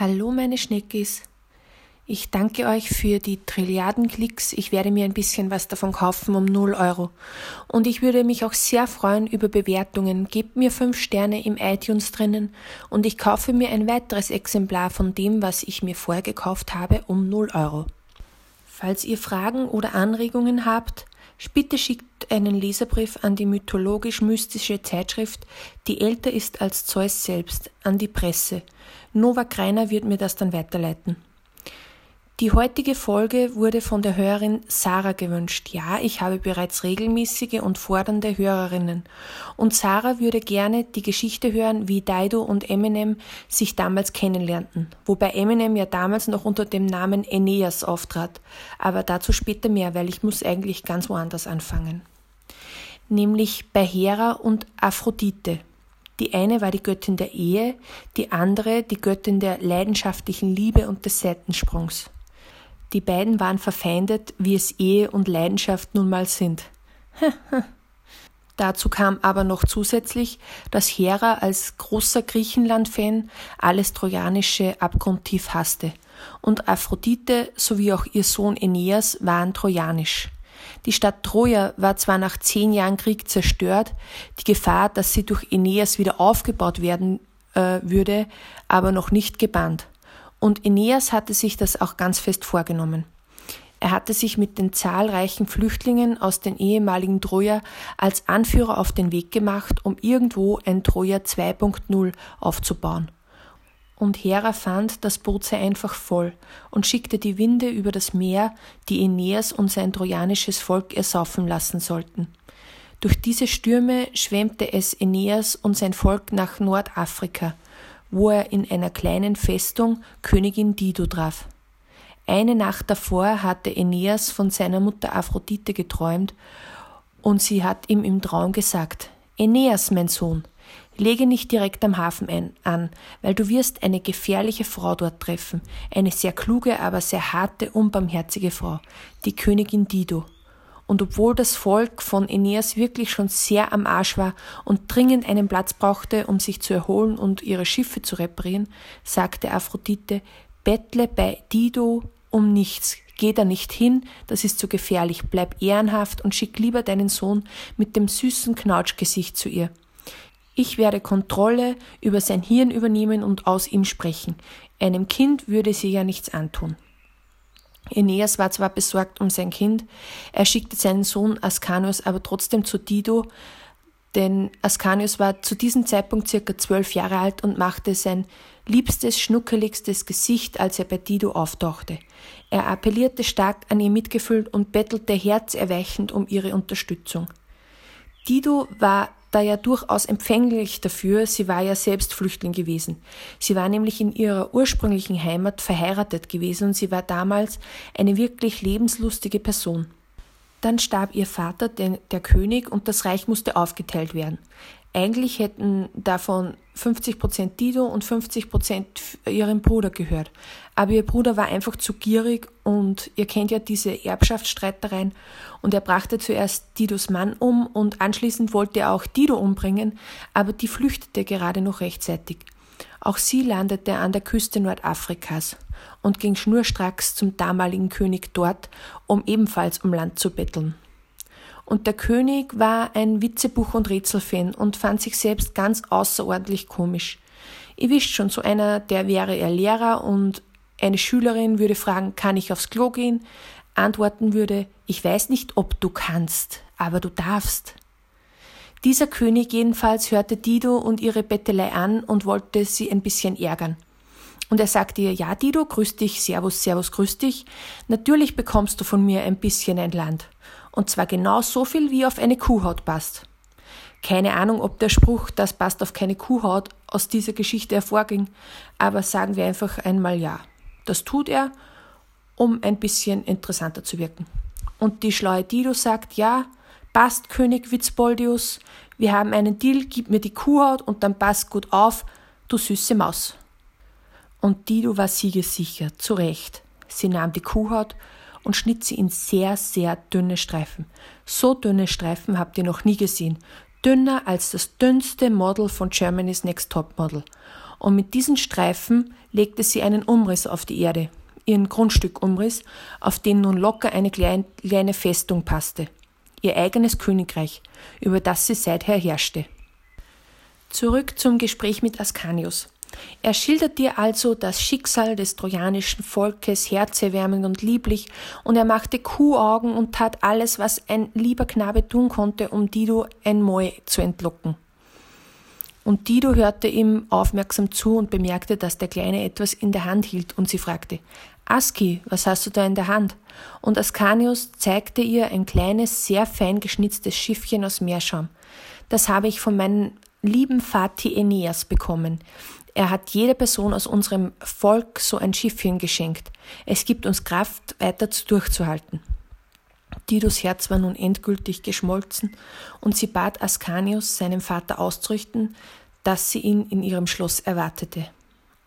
Hallo meine Schneckis. Ich danke euch für die Trilliarden Klicks. Ich werde mir ein bisschen was davon kaufen um 0 Euro. Und ich würde mich auch sehr freuen über Bewertungen. Gebt mir 5 Sterne im iTunes drinnen und ich kaufe mir ein weiteres Exemplar von dem, was ich mir vorher gekauft habe, um 0 Euro. Falls ihr Fragen oder Anregungen habt, Bitte schickt einen Leserbrief an die mythologisch-mystische Zeitschrift, die älter ist als Zeus selbst, an die Presse. Nova Kreiner wird mir das dann weiterleiten. Die heutige Folge wurde von der Hörerin Sarah gewünscht. Ja, ich habe bereits regelmäßige und fordernde Hörerinnen. Und Sarah würde gerne die Geschichte hören, wie Dido und Eminem sich damals kennenlernten. Wobei Eminem ja damals noch unter dem Namen Aeneas auftrat. Aber dazu später mehr, weil ich muss eigentlich ganz woanders anfangen. Nämlich bei Hera und Aphrodite. Die eine war die Göttin der Ehe, die andere die Göttin der leidenschaftlichen Liebe und des Seitensprungs. Die beiden waren verfeindet, wie es Ehe und Leidenschaft nun mal sind. Dazu kam aber noch zusätzlich, dass Hera als großer Griechenland-Fan alles Trojanische abgrundtief hasste und Aphrodite sowie auch ihr Sohn Aeneas waren trojanisch. Die Stadt Troja war zwar nach zehn Jahren Krieg zerstört, die Gefahr, dass sie durch Aeneas wieder aufgebaut werden äh, würde, aber noch nicht gebannt. Und Aeneas hatte sich das auch ganz fest vorgenommen. Er hatte sich mit den zahlreichen Flüchtlingen aus den ehemaligen Troja als Anführer auf den Weg gemacht, um irgendwo ein Troja 2.0 aufzubauen. Und Hera fand, das Boot sei einfach voll und schickte die Winde über das Meer, die Aeneas und sein trojanisches Volk ersaufen lassen sollten. Durch diese Stürme schwemmte es Aeneas und sein Volk nach Nordafrika, wo er in einer kleinen Festung Königin Dido traf. Eine Nacht davor hatte Aeneas von seiner Mutter Aphrodite geträumt, und sie hat ihm im Traum gesagt Aeneas, mein Sohn, lege nicht direkt am Hafen ein, an, weil du wirst eine gefährliche Frau dort treffen, eine sehr kluge, aber sehr harte, unbarmherzige Frau, die Königin Dido und obwohl das Volk von Aeneas wirklich schon sehr am Arsch war und dringend einen Platz brauchte, um sich zu erholen und ihre Schiffe zu reparieren, sagte Aphrodite, bettle bei Dido um nichts, geh da nicht hin, das ist zu gefährlich, bleib ehrenhaft und schick lieber deinen Sohn mit dem süßen Knautschgesicht zu ihr. Ich werde Kontrolle über sein Hirn übernehmen und aus ihm sprechen. Einem Kind würde sie ja nichts antun. Aeneas war zwar besorgt um sein Kind, er schickte seinen Sohn Ascanius aber trotzdem zu Dido, denn Ascanius war zu diesem Zeitpunkt circa zwölf Jahre alt und machte sein liebstes, schnuckeligstes Gesicht, als er bei Dido auftauchte. Er appellierte stark an ihr Mitgefühl und bettelte herzerweichend um ihre Unterstützung. Dido war da ja durchaus empfänglich dafür, sie war ja selbst Flüchtling gewesen. Sie war nämlich in ihrer ursprünglichen Heimat verheiratet gewesen und sie war damals eine wirklich lebenslustige Person. Dann starb ihr Vater, der, der König, und das Reich musste aufgeteilt werden. Eigentlich hätten davon 50 Prozent Dido und 50 Prozent ihrem Bruder gehört. Aber ihr Bruder war einfach zu gierig und ihr kennt ja diese Erbschaftsstreitereien und er brachte zuerst Didos Mann um und anschließend wollte er auch Dido umbringen, aber die flüchtete gerade noch rechtzeitig. Auch sie landete an der Küste Nordafrikas und ging schnurstracks zum damaligen König dort, um ebenfalls um Land zu betteln. Und der König war ein Witzebuch- und Rätselfan und fand sich selbst ganz außerordentlich komisch. Ihr wisst schon, so einer, der wäre er Lehrer und eine Schülerin würde fragen, kann ich aufs Klo gehen? Antworten würde, ich weiß nicht, ob du kannst, aber du darfst. Dieser König jedenfalls hörte Dido und ihre Bettelei an und wollte sie ein bisschen ärgern. Und er sagte ihr, ja, Dido, grüß dich, servus, servus, grüß dich. Natürlich bekommst du von mir ein bisschen ein Land und zwar genau so viel, wie auf eine Kuhhaut passt. Keine Ahnung, ob der Spruch, das passt auf keine Kuhhaut, aus dieser Geschichte hervorging, aber sagen wir einfach einmal ja. Das tut er, um ein bisschen interessanter zu wirken. Und die schlaue Dido sagt, ja, passt König Witzboldius, wir haben einen Deal, gib mir die Kuhhaut und dann passt gut auf, du süße Maus. Und Dido war siegessicher, zu Recht. Sie nahm die Kuhhaut und schnitt sie in sehr, sehr dünne Streifen. So dünne Streifen habt ihr noch nie gesehen. Dünner als das dünnste Model von Germany's Next Top Model. und mit diesen Streifen legte sie einen Umriss auf die Erde, ihren Grundstückumriss, auf den nun locker eine kleine Festung passte, ihr eigenes Königreich, über das sie seither herrschte. Zurück zum Gespräch mit Ascanius. Er schildert dir also das Schicksal des trojanischen Volkes herzerwärmend und lieblich, und er machte Kuhaugen und tat alles, was ein lieber Knabe tun konnte, um Dido ein Moi zu entlocken. Und Dido hörte ihm aufmerksam zu und bemerkte, dass der Kleine etwas in der Hand hielt, und sie fragte, Aski, was hast du da in der Hand? Und Ascanius zeigte ihr ein kleines, sehr fein geschnitztes Schiffchen aus Meerschaum. Das habe ich von meinem lieben Vati Aeneas bekommen. Er hat jeder Person aus unserem Volk so ein Schiffchen geschenkt. Es gibt uns Kraft, weiter durchzuhalten. Didos Herz war nun endgültig geschmolzen, und sie bat Ascanius, seinem Vater auszurichten, dass sie ihn in ihrem Schloss erwartete.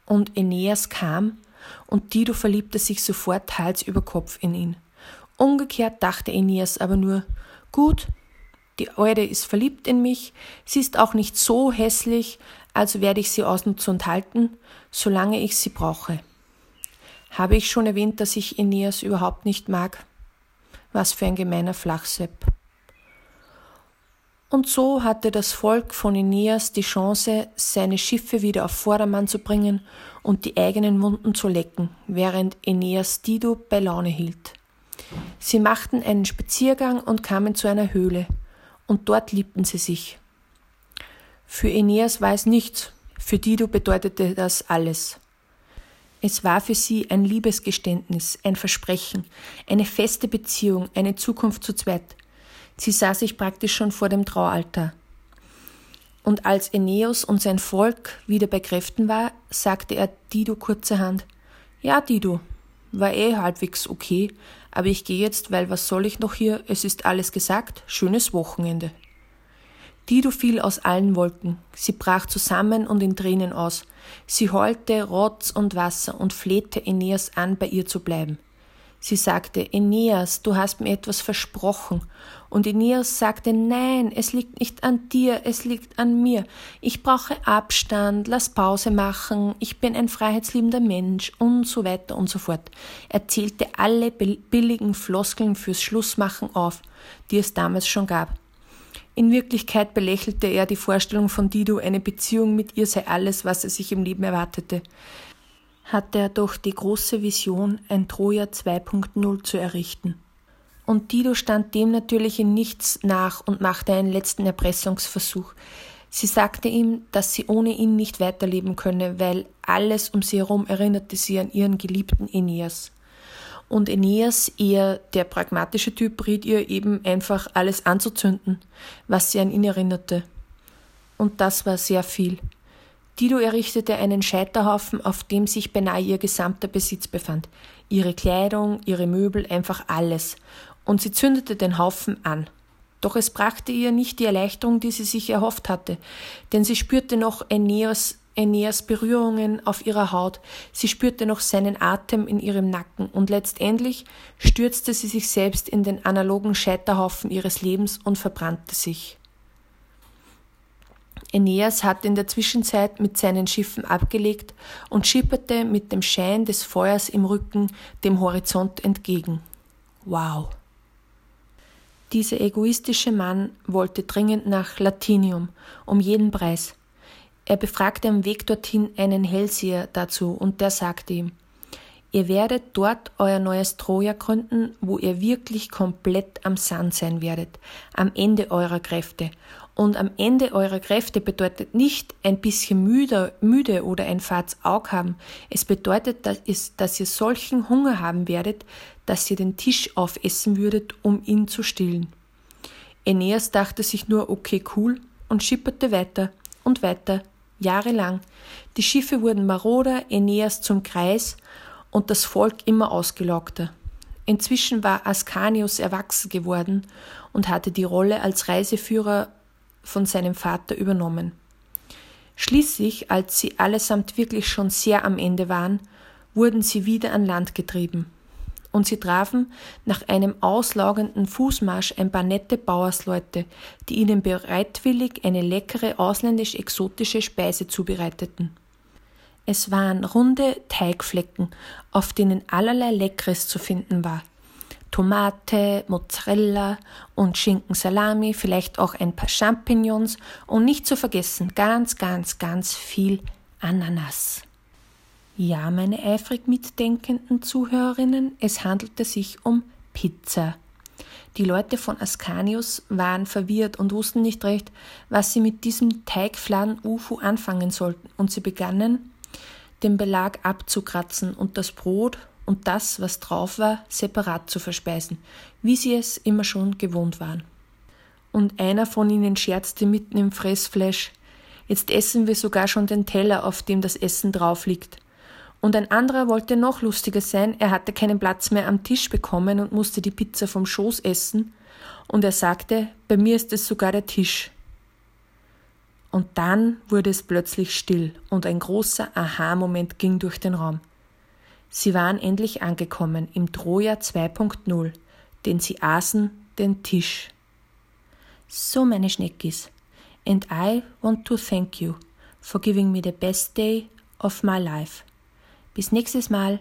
Und Aeneas kam, und Dido verliebte sich sofort Hals über Kopf in ihn. Umgekehrt dachte Aeneas aber nur, gut, die Eude ist verliebt in mich, sie ist auch nicht so hässlich, also werde ich sie ausnutzen und halten, solange ich sie brauche. Habe ich schon erwähnt, dass ich Aeneas überhaupt nicht mag? Was für ein gemeiner Flachsepp. Und so hatte das Volk von Aeneas die Chance, seine Schiffe wieder auf Vordermann zu bringen und die eigenen Wunden zu lecken, während Aeneas Dido bei Laune hielt. Sie machten einen Spaziergang und kamen zu einer Höhle, und dort liebten sie sich. Für Aeneas war es nichts, für Dido bedeutete das alles. Es war für sie ein Liebesgeständnis, ein Versprechen, eine feste Beziehung, eine Zukunft zu zweit. Sie sah sich praktisch schon vor dem Traualtar. Und als Aeneas und sein Volk wieder bei Kräften war, sagte er Dido kurzerhand, ja, Dido, war eh halbwegs okay, aber ich gehe jetzt, weil was soll ich noch hier? Es ist alles gesagt. Schönes Wochenende. Dido fiel aus allen Wolken. Sie brach zusammen und in Tränen aus. Sie heulte Rotz und Wasser und flehte Aeneas an, bei ihr zu bleiben. Sie sagte, Aeneas, du hast mir etwas versprochen. Und Aeneas sagte, nein, es liegt nicht an dir, es liegt an mir. Ich brauche Abstand, lass Pause machen, ich bin ein freiheitsliebender Mensch und so weiter und so fort. Er zählte alle billigen Floskeln fürs Schlussmachen auf, die es damals schon gab. In Wirklichkeit belächelte er die Vorstellung von Dido, eine Beziehung mit ihr sei alles, was er sich im Leben erwartete hatte er doch die große Vision, ein Troja 2.0 zu errichten. Und Dido stand dem natürlich in nichts nach und machte einen letzten Erpressungsversuch. Sie sagte ihm, dass sie ohne ihn nicht weiterleben könne, weil alles um sie herum erinnerte sie an ihren geliebten Aeneas. Und Aeneas, eher der pragmatische Typ, riet ihr eben einfach alles anzuzünden, was sie an ihn erinnerte. Und das war sehr viel. Dido errichtete einen Scheiterhaufen, auf dem sich beinahe ihr gesamter Besitz befand. Ihre Kleidung, ihre Möbel, einfach alles. Und sie zündete den Haufen an. Doch es brachte ihr nicht die Erleichterung, die sie sich erhofft hatte, denn sie spürte noch Aeneas, Aeneas Berührungen auf ihrer Haut, sie spürte noch seinen Atem in ihrem Nacken, und letztendlich stürzte sie sich selbst in den analogen Scheiterhaufen ihres Lebens und verbrannte sich. Aeneas hatte in der Zwischenzeit mit seinen Schiffen abgelegt und schipperte mit dem Schein des Feuers im Rücken dem Horizont entgegen. Wow. Dieser egoistische Mann wollte dringend nach Latinium, um jeden Preis. Er befragte am Weg dorthin einen Hellseher dazu, und der sagte ihm, Ihr werdet dort euer neues Troja gründen, wo ihr wirklich komplett am Sand sein werdet, am Ende eurer Kräfte, und am Ende eurer Kräfte bedeutet nicht ein bisschen müde, müde oder ein fades Aug haben. Es bedeutet, dass, es, dass ihr solchen Hunger haben werdet, dass ihr den Tisch aufessen würdet, um ihn zu stillen. Aeneas dachte sich nur, okay, cool, und schipperte weiter und weiter, jahrelang. Die Schiffe wurden maroder, Aeneas zum Kreis und das Volk immer ausgelockter. Inzwischen war Ascanius erwachsen geworden und hatte die Rolle als Reiseführer von seinem Vater übernommen. Schließlich, als sie allesamt wirklich schon sehr am Ende waren, wurden sie wieder an Land getrieben. Und sie trafen nach einem auslaugenden Fußmarsch ein paar nette Bauersleute, die ihnen bereitwillig eine leckere ausländisch-exotische Speise zubereiteten. Es waren runde Teigflecken, auf denen allerlei Leckeres zu finden war. Tomate, Mozzarella und Schinken Salami, vielleicht auch ein paar Champignons und nicht zu vergessen ganz, ganz, ganz viel Ananas. Ja, meine eifrig mitdenkenden Zuhörerinnen, es handelte sich um Pizza. Die Leute von Ascanius waren verwirrt und wussten nicht recht, was sie mit diesem Teigfladen Ufu anfangen sollten, und sie begannen, den Belag abzukratzen und das Brot und das, was drauf war, separat zu verspeisen, wie sie es immer schon gewohnt waren. Und einer von ihnen scherzte mitten im Fressfleisch Jetzt essen wir sogar schon den Teller, auf dem das Essen drauf liegt. Und ein anderer wollte noch lustiger sein, er hatte keinen Platz mehr am Tisch bekommen und musste die Pizza vom Schoß essen, und er sagte, bei mir ist es sogar der Tisch. Und dann wurde es plötzlich still, und ein großer Aha-Moment ging durch den Raum. Sie waren endlich angekommen im Troja 2.0, denn sie aßen den Tisch. So, meine Schneckis, and I want to thank you for giving me the best day of my life. Bis nächstes Mal.